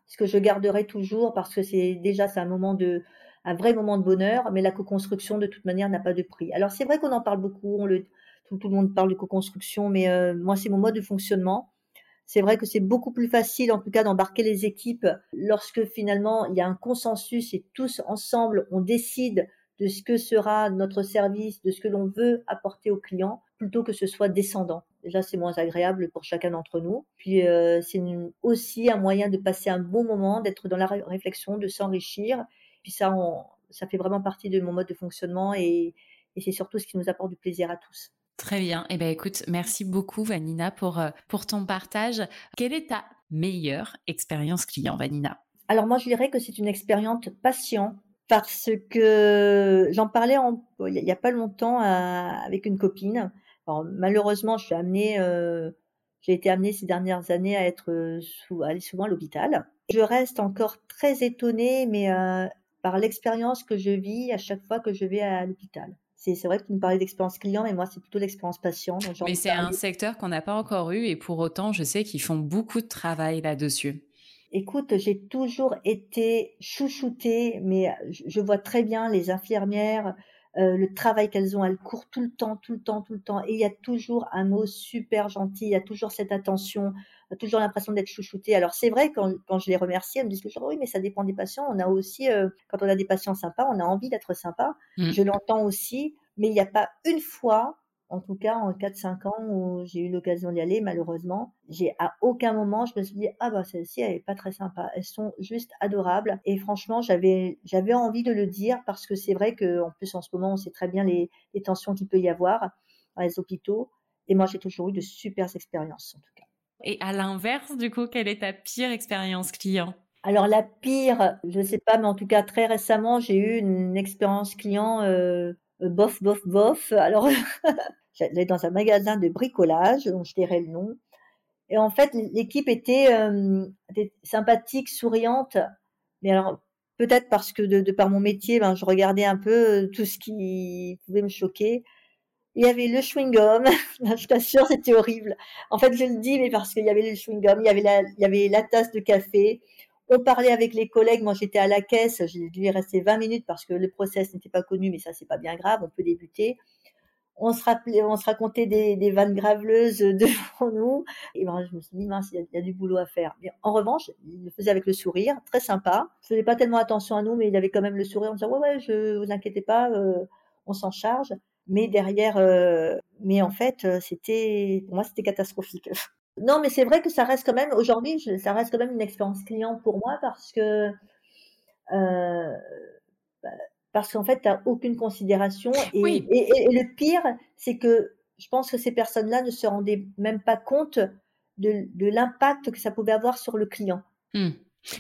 ce que je garderai toujours, parce que c'est déjà c'est un moment de un vrai moment de bonheur, mais la co-construction de toute manière n'a pas de prix. Alors c'est vrai qu'on en parle beaucoup, tout, le monde parle de co-construction, mais euh, moi c'est mon mode de fonctionnement. C'est vrai que c'est beaucoup plus facile, en tout cas, d'embarquer les équipes lorsque finalement il y a un consensus et tous ensemble on décide de ce que sera notre service, de ce que l'on veut apporter aux clients, plutôt que ce soit descendant. Déjà, c'est moins agréable pour chacun d'entre nous. Puis, euh, c'est aussi un moyen de passer un bon moment, d'être dans la réflexion, de s'enrichir. Puis ça, ça fait vraiment partie de mon mode de fonctionnement et, c'est surtout ce qui nous apporte du plaisir à tous. Très bien. Eh ben, écoute, merci beaucoup, Vanina, pour, euh, pour ton partage. Quelle est ta meilleure expérience client, Vanina? Alors, moi, je dirais que c'est une expérience patient parce que j'en parlais il n'y a pas longtemps avec une copine. malheureusement, je suis amenée, euh, j'ai été amenée ces dernières années à être à aller souvent à l'hôpital. Je reste encore très étonnée, mais euh, par l'expérience que je vis à chaque fois que je vais à l'hôpital. C'est vrai que tu me parlais d'expérience client, mais moi, c'est plutôt l'expérience patient. Mais c'est un secteur qu'on n'a pas encore eu et pour autant, je sais qu'ils font beaucoup de travail là-dessus. Écoute, j'ai toujours été chouchoutée, mais je vois très bien les infirmières, euh, le travail qu'elles ont, elles courent tout le temps, tout le temps, tout le temps. Et il y a toujours un mot super gentil, il y a toujours cette attention, on a toujours l'impression d'être chouchouté. Alors c'est vrai, quand, quand je les remercie, elles me disent toujours, oui, mais ça dépend des patients. On a aussi, euh, quand on a des patients sympas, on a envie d'être sympa. Mmh. Je l'entends aussi, mais il n'y a pas une fois en tout cas en 4-5 ans où j'ai eu l'occasion d'y aller, malheureusement, j'ai à aucun moment je me suis dit ah bah celle-ci elle est pas très sympa. Elles sont juste adorables et franchement j'avais j'avais envie de le dire parce que c'est vrai que en plus en ce moment on sait très bien les, les tensions qu'il peut y avoir dans les hôpitaux et moi j'ai toujours eu de super expériences en tout cas. Et à l'inverse du coup quelle est ta pire expérience client? Alors la pire, je ne sais pas, mais en tout cas très récemment, j'ai eu une expérience client euh, euh, bof, bof, bof. Alors, j'allais dans un magasin de bricolage, dont je dirais le nom. Et en fait, l'équipe était, euh, sympathique, souriante. Mais alors, peut-être parce que de, par mon métier, ben, je regardais un peu euh, tout ce qui pouvait me choquer. Il y avait le chewing-gum. je t'assure, c'était horrible. En fait, je le dis, mais parce qu'il y avait le chewing-gum, il il y avait la tasse de café, on parlait avec les collègues. Moi, j'étais à la caisse. J'ai dû y rester 20 minutes parce que le process n'était pas connu, mais ça, c'est pas bien grave. On peut débuter. On se rappelait, on se racontait des, vannes graveleuses devant nous. Et ben, je me suis dit, mince, il y, a, du boulot à faire. en revanche, il le faisait avec le sourire, très sympa. Je faisais pas tellement attention à nous, mais il avait quand même le sourire en disant, ouais, ouais, je vous inquiétez pas, euh, on s'en charge. Mais derrière, euh, mais en fait, euh, c'était, pour moi, c'était catastrophique. Non, mais c'est vrai que ça reste quand même, aujourd'hui, ça reste quand même une expérience client pour moi parce que, euh, bah, parce qu'en fait, tu n'as aucune considération. Et, et, le pire, c'est que je pense que ces personnes-là ne se rendaient même pas compte de, de l'impact que ça pouvait avoir sur le client. Mmh.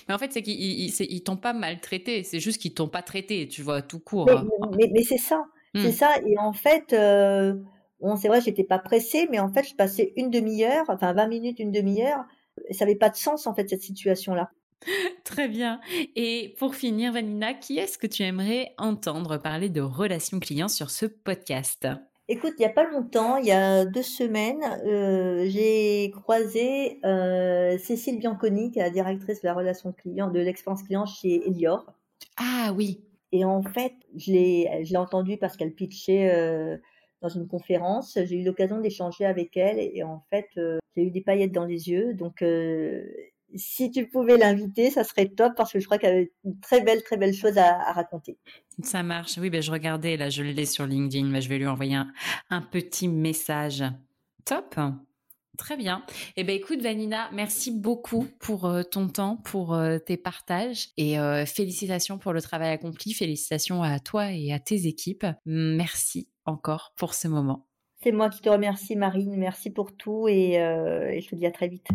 Mais en fait, c'est qu'ils ne t'ont pas maltraité, c'est juste qu'ils t'ont pas traité, tu vois, tout court. Mais, mais, c'est ça, c'est mmh. ça. Et en fait, euh, Bon, c'est vrai, j'étais pas pressée, mais en fait, je passais une demi-heure, enfin 20 minutes, une demi-heure. Ça n'avait pas de sens, en fait, cette situation-là. Très bien. Et pour finir, Vanina, qui est-ce que tu aimerais entendre parler de relations clients sur ce podcast? Écoute, il n'y a pas longtemps, il y a deux semaines, euh, j'ai croisé euh, Cécile Bianconi, qui est la directrice de la relation client, de l'expérience client chez Elior. Ah oui. Et en fait, je l'ai entendue parce qu'elle pitchait euh, dans une conférence. J'ai eu l'occasion d'échanger avec elle et, en fait, euh, j'ai eu des paillettes dans les yeux. Donc, euh, si tu pouvais l'inviter, ça serait top parce que je crois qu'elle a une très belle, très belle chose à, raconter. Ça marche. Oui, ben je regardais, là, je l'ai sur LinkedIn, mais je vais lui envoyer un, petit message. Top. Très bien. Eh ben écoute Vanina, merci beaucoup pour euh, ton temps, pour tes partages et félicitations pour le travail accompli. Félicitations à toi et à tes équipes. Merci encore pour ce moment. C'est moi qui te remercie Marine, merci pour tout et, euh, et je te dis à très vite.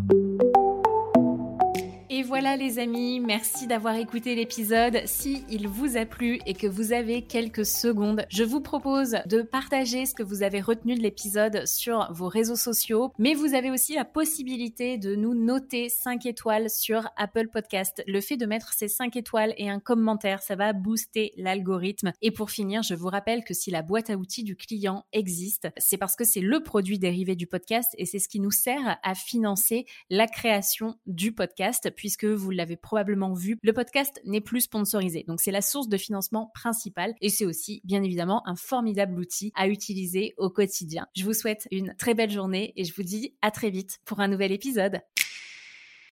Et voilà les amis, merci d'avoir écouté l'épisode. Si il vous a plu et que vous avez quelques secondes, je vous propose de partager ce que vous avez retenu de l'épisode sur vos réseaux sociaux, mais vous avez aussi la possibilité de nous noter 5 étoiles sur Apple Podcast. Le fait de mettre ces 5 étoiles et un commentaire, ça va booster l'algorithme. Et pour finir, je vous rappelle que si la boîte à outils du client existe, c'est parce que c'est le produit dérivé du podcast et c'est ce qui nous sert à financer la création du podcast puisque vous l'avez probablement vu, le podcast n'est plus sponsorisé. Donc c'est la source de financement principale et c'est aussi bien évidemment un formidable outil à utiliser au quotidien. Je vous souhaite une très belle journée et je vous dis à très vite pour un nouvel épisode.